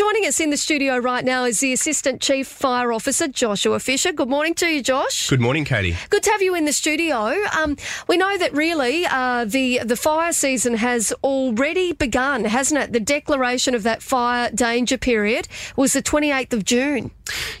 joining us in the studio right now is the Assistant Chief Fire Officer, Joshua Fisher. Good morning to you, Josh. Good morning, Katie. Good to have you in the studio. Um, we know that really uh, the the fire season has already begun, hasn't it? The declaration of that fire danger period was the 28th of June.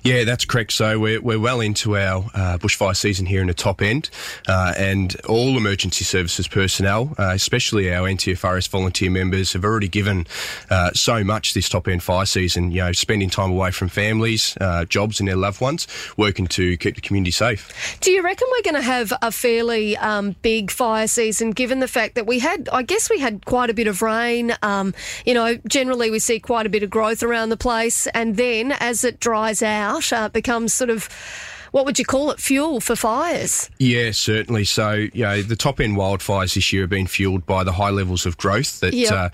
Yeah, that's correct. So we're, we're well into our uh, bushfire season here in the top end, uh, and all emergency services personnel, uh, especially our NTFRS volunteer members, have already given uh, so much this top end fire season. You know, spending time away from families, uh, jobs, and their loved ones, working to keep the community safe. Do you reckon we're going to have a fairly um, big fire season, given the fact that we had, I guess, we had quite a bit of rain. Um, you know, generally we see quite a bit of growth around the place, and then as it dries out, uh, becomes sort of what would you call it? Fuel for fires. Yeah, certainly. So, you know, the top end wildfires this year have been fueled by the high levels of growth that Yep. uh,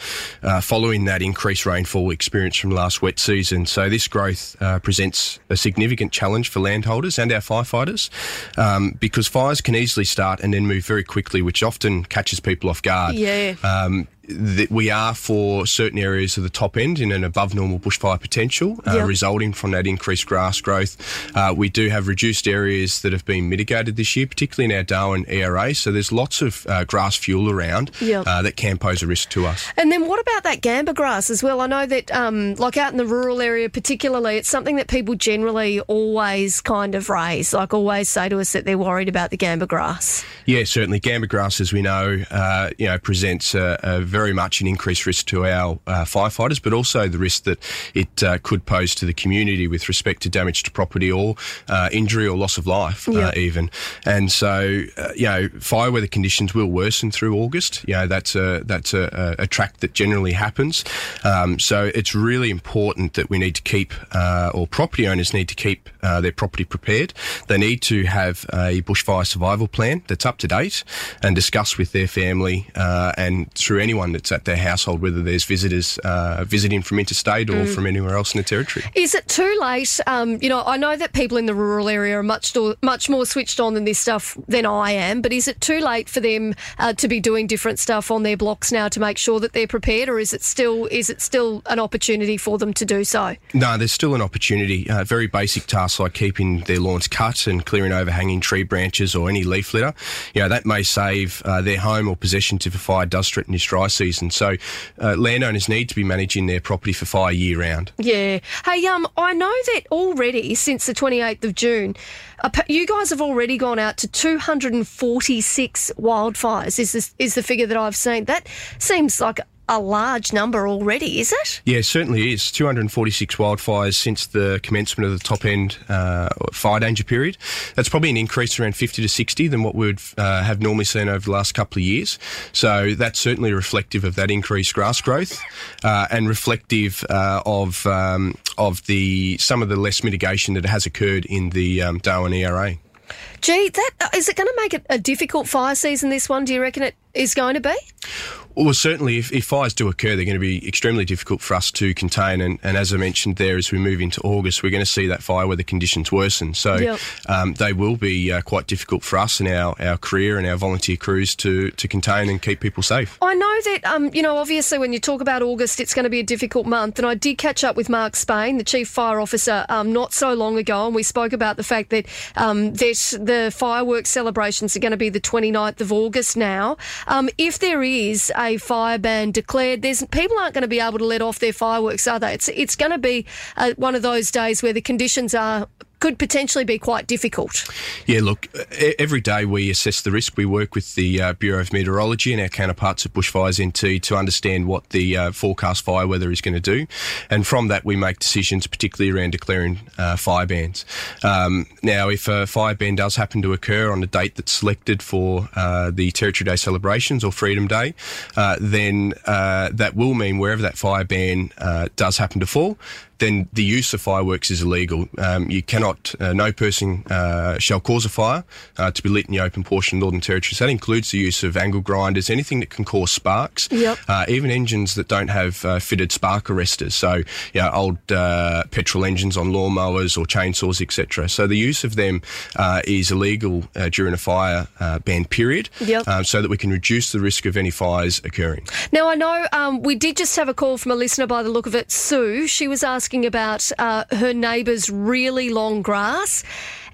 uh, following that increased rainfall we experienced from last wet season. So, this growth uh, presents a significant challenge for landholders and our firefighters um, because fires can easily start and then move very quickly, which often catches people off guard. Yeah. Um, that we are for certain areas of the top end in an above normal bushfire potential, uh, Yep. resulting from that increased grass growth. Uh, we do have reduced areas that have been mitigated this year, particularly in our Darwin ERA. So there's lots of uh, grass fuel around Yep. uh, that can pose a risk to us. And then what about that gamba grass as well? I know that, um, like out in the rural area particularly, it's something that people generally always kind of raise, like always say to us that they're worried about the gamba grass. Yeah, certainly. Gamba grass, as we know, uh, you know, presents a, a very much an increased risk to our uh, firefighters, but also the risk that it uh, could pose to the community with respect to damage to property or uh, injury or loss of life, Yeah. uh, even. And so, uh, you know, fire weather conditions will worsen through August. You know, that's a that's a, a, track that generally happens. Um, so it's really important that we need to keep, uh, or property owners need to keep uh, their property prepared. They need to have a bushfire survival plan that's up to date and discuss with their family uh, and through anyone that's at their household, whether there's visitors uh, visiting from interstate or from anywhere else in the territory. Is it too late? Um, you know, I know that people in the rural area are much do- much more switched on than this stuff than I am, but is it too late for them uh, to be doing different stuff on their blocks now to make sure that they're prepared, or is it still is it still an opportunity for them to do so? No, there's still an opportunity. Uh, very basic tasks like keeping their lawns cut and clearing overhanging tree branches or any leaf litter. You know, that may save uh, their home or possessions if a fire does threaten this dry season. So, uh, landowners need to be managing their property for fire year round. Yeah. Hey, um, I know that already since the 28th of June, you guys have already gone out to 246 wildfires. Is this is the figure that I've seen? That seems like a large number already, is it? Yeah, it certainly is. 246 wildfires since the commencement of the top end uh, fire danger period. That's probably an increase around 50 to 60 than what we would uh, have normally seen over the last couple of years. So that's certainly reflective of that increased grass growth uh, and reflective uh, of um, of the some of the less mitigation that has occurred in the um, Darwin ERA. Gee, that uh, is it going to make it a difficult fire season? This one, do you reckon it is going to be? Well, certainly, if, if fires do occur, they're going to be extremely difficult for us to contain. And, and as I mentioned there, as we move into August, we're going to see that fire weather conditions worsen. So Yep. um, they will be uh, quite difficult for us and our, our career and our volunteer crews to, to contain and keep people safe. I know that, um, you know, obviously when you talk about August, it's going to be a difficult month. And I did catch up with Mark Spain, the Chief Fire Officer, um, not so long ago. And we spoke about the fact that, um, that the fireworks celebrations are going to be the 29th of August now. Um, if there is a fire ban declared, there's people aren't going to be able to let off their fireworks, are they? It's, it's going to be uh, one of those days where the conditions are could potentially be quite difficult. Yeah, look, every day we assess the risk. We work with the uh, Bureau of Meteorology and our counterparts at Bushfires NT to understand what the uh, forecast fire weather is going to do. And from that, we make decisions, particularly around declaring uh, fire bans. Um, now, if a fire ban does happen to occur on a date that's selected for uh, the Territory Day celebrations or Freedom Day, uh, then uh, that will mean wherever that fire ban does happen to fall, then the use of fireworks is illegal. Um, you cannot uh, no person uh, shall cause a fire uh, to be lit in the open portion of Northern Territory. So that includes the use of angle grinders, anything that can cause sparks, Yep. uh, even engines that don't have uh, fitted spark arresters. So, you know, old uh, petrol engines on lawnmowers or chainsaws, etc. So the use of them uh, is illegal uh, during a fire uh, ban period, Yep. um, so that we can reduce the risk of any fires occurring. Now, I know um, we did just have a call from a listener by the look of it, Sue. She was asking about uh, her neighbour's really long grass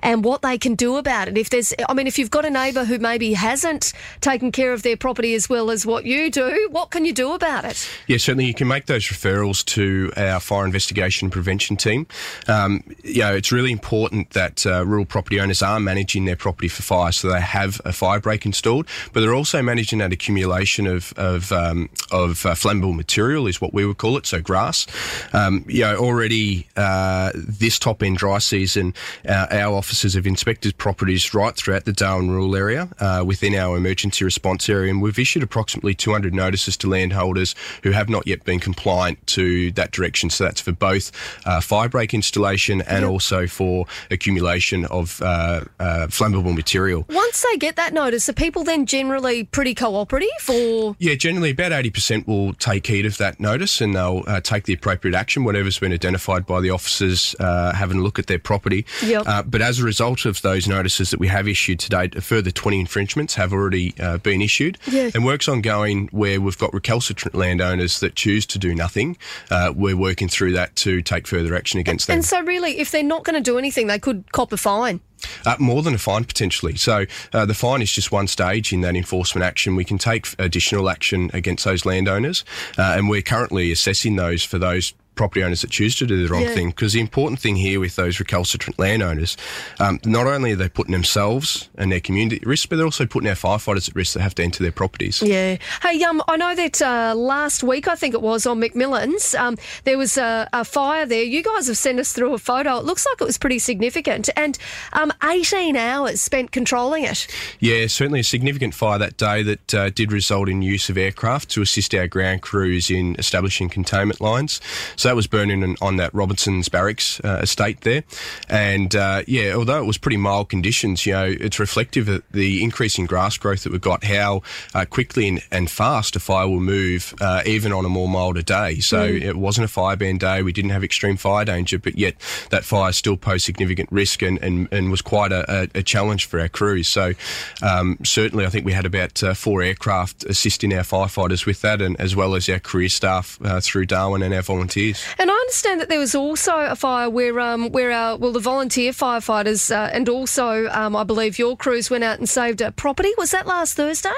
and what they can do about it. If there's, I mean, if you've got a neighbour who maybe hasn't taken care of their property as well as what you do, what can you do about it? Yeah, certainly you can make those referrals to our fire investigation prevention team. Um, you know, it's really important that uh, rural property owners are managing their property for fire, so they have a fire break installed, but they're also managing that accumulation of of, um, of uh, flammable material, is what we would call it, so grass. Um, you know, already uh, this top end dry season, uh, our officers have inspected properties right throughout the Darwin rural area uh, within our emergency response area, and we've issued approximately 200 notices to landholders who have not yet been compliant to that direction. So that's for both uh, fire break installation and also for accumulation of uh, uh, flammable material. Once they get that notice, are people then generally pretty cooperative or? Yeah, generally about 80% will take heed of that notice and they'll uh, take the appropriate action, whatever's been identified by the officers uh, having a look at their property. Yep. But as a result of those notices that we have issued to date, a further 20 infringements have already uh, been issued. Yeah. And work's ongoing where we've got recalcitrant landowners that choose to do nothing. Uh, we're working through that to take further action against them. And so, really, if they're not going to do anything, they could cop a fine. Uh, more than a fine potentially. So uh, the fine is just one stage in that enforcement action. We can take additional action against those landowners, uh, and we're currently assessing those for those property owners that choose to do the wrong Yeah. thing. Because the important thing here with those recalcitrant landowners, um, not only are they putting themselves and their community at risk, but they're also putting our firefighters at risk that have to enter their properties. Yeah. Hey, um, I know that uh, last week, I think it was on McMillan's, um, there was a, a fire there. You guys have sent us through a photo. It looks like it was pretty significant, and um, 18 hours spent controlling it. Yeah, certainly a significant fire that day that uh, did result in use of aircraft to assist our ground crews in establishing containment lines. So that was burning on, on that Robertson's Barracks uh, estate there. And uh, yeah, although it was pretty mild conditions, you know, it's reflective of the increasing grass growth that we've got, how uh, quickly and, and fast a fire will move, uh, even on a more milder day. So it wasn't a fire ban day. We didn't have extreme fire danger, but yet that fire still posed significant risk and, and, and was quite a, a, a challenge for our crews. So um, certainly, I think we had about uh, four aircraft assisting our firefighters with that, and as well as our career staff uh, through Darwin and our volunteers. And I understand that there was also a fire where, um, where our well, the volunteer firefighters uh, and also, um, I believe, your crews went out and saved a property. Was that last Thursday?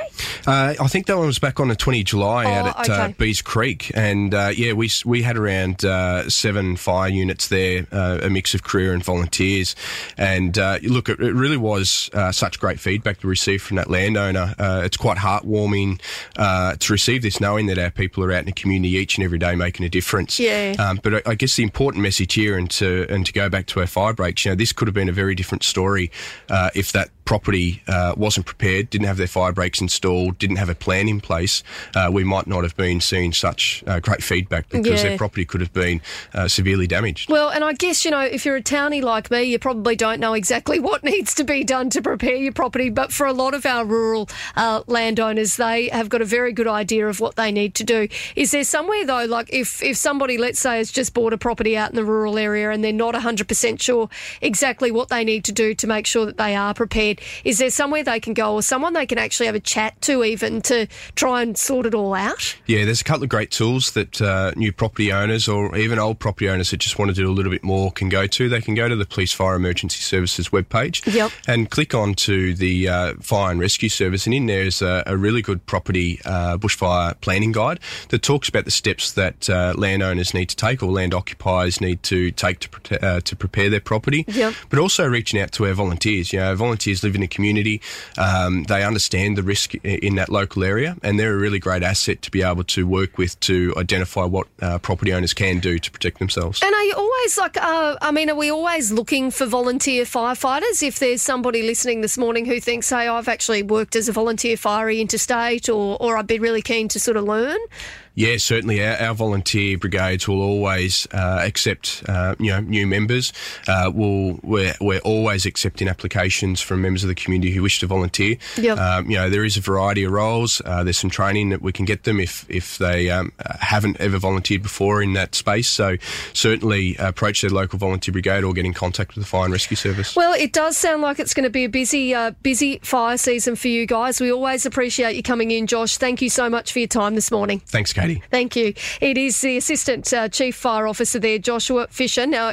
Uh, I think that one was back on the 20th of July out Oh, at uh. Bees Creek, and uh, yeah, we we had around uh, seven fire units there, uh, a mix of career and volunteers, and uh, look, it, it really was uh, such great feedback to receive from that landowner. Uh, it's quite heartwarming uh, to receive this, knowing that our people are out in the community each and every day making a difference. Yeah. Um, but I, guess the important message here, and to and to go back to our fire breaks, you know, this could have been a very different story uh, if that property uh, wasn't prepared, didn't have their fire breaks installed, didn't have a plan in place. Uh, we might not have been seeing such uh, great feedback because Yeah. their property could have been uh, severely damaged. Well, and I guess, you know, if you're a townie like me, you probably don't know exactly what needs to be done to prepare your property. But for a lot of our rural uh, landowners, they have got a very good idea of what they need to do. Is there somewhere, though, like if, if somebody, let's say, has just bought a property out in the rural area and they're not 100% sure exactly what they need to do to make sure that they are prepared, is there somewhere they can go or someone they can actually have a chat to even to try and sort it all out? Yeah, there's a couple of great tools that uh, new property owners or even old property owners that just want to do a little bit more can go to. They can go to the Police Fire Emergency Services webpage Yep. and click on to the uh, Fire and Rescue Service. And in there is a, a really good property uh, bushfire planning guide that talks about the steps that uh, landowners need to take or land occupiers need to take to, uh, to prepare their property. Yep. But also reaching out to our volunteers. You know, volunteers live in a community. Um, they understand the risk in that local area, and they're a really great asset to be able to work with to identify what uh, property owners can do to protect themselves. And are you always like, uh, I mean, are we always looking for volunteer firefighters? If there's somebody listening this morning who thinks, hey, I've actually worked as a volunteer firey interstate or, or I'd be really keen to sort of learn, Yeah, certainly. Our, our volunteer brigades will always uh, accept, uh, you know, new members. Uh, we'll, we're, we're always accepting applications from members of the community who wish to volunteer. Yep. Um, you know, there is a variety of roles. Uh, there's some training that we can get them if if they um, haven't ever volunteered before in that space. So certainly approach their local volunteer brigade or get in contact with the fire and rescue service. Well, it does sound like it's going to be a busy, uh, busy fire season for you guys. We always appreciate you coming in, Josh. Thank you so much for your time this morning. Thanks, Katie. Thank you. It is the Assistant uh, Chief Fire Officer there, Joshua Fisher. Now,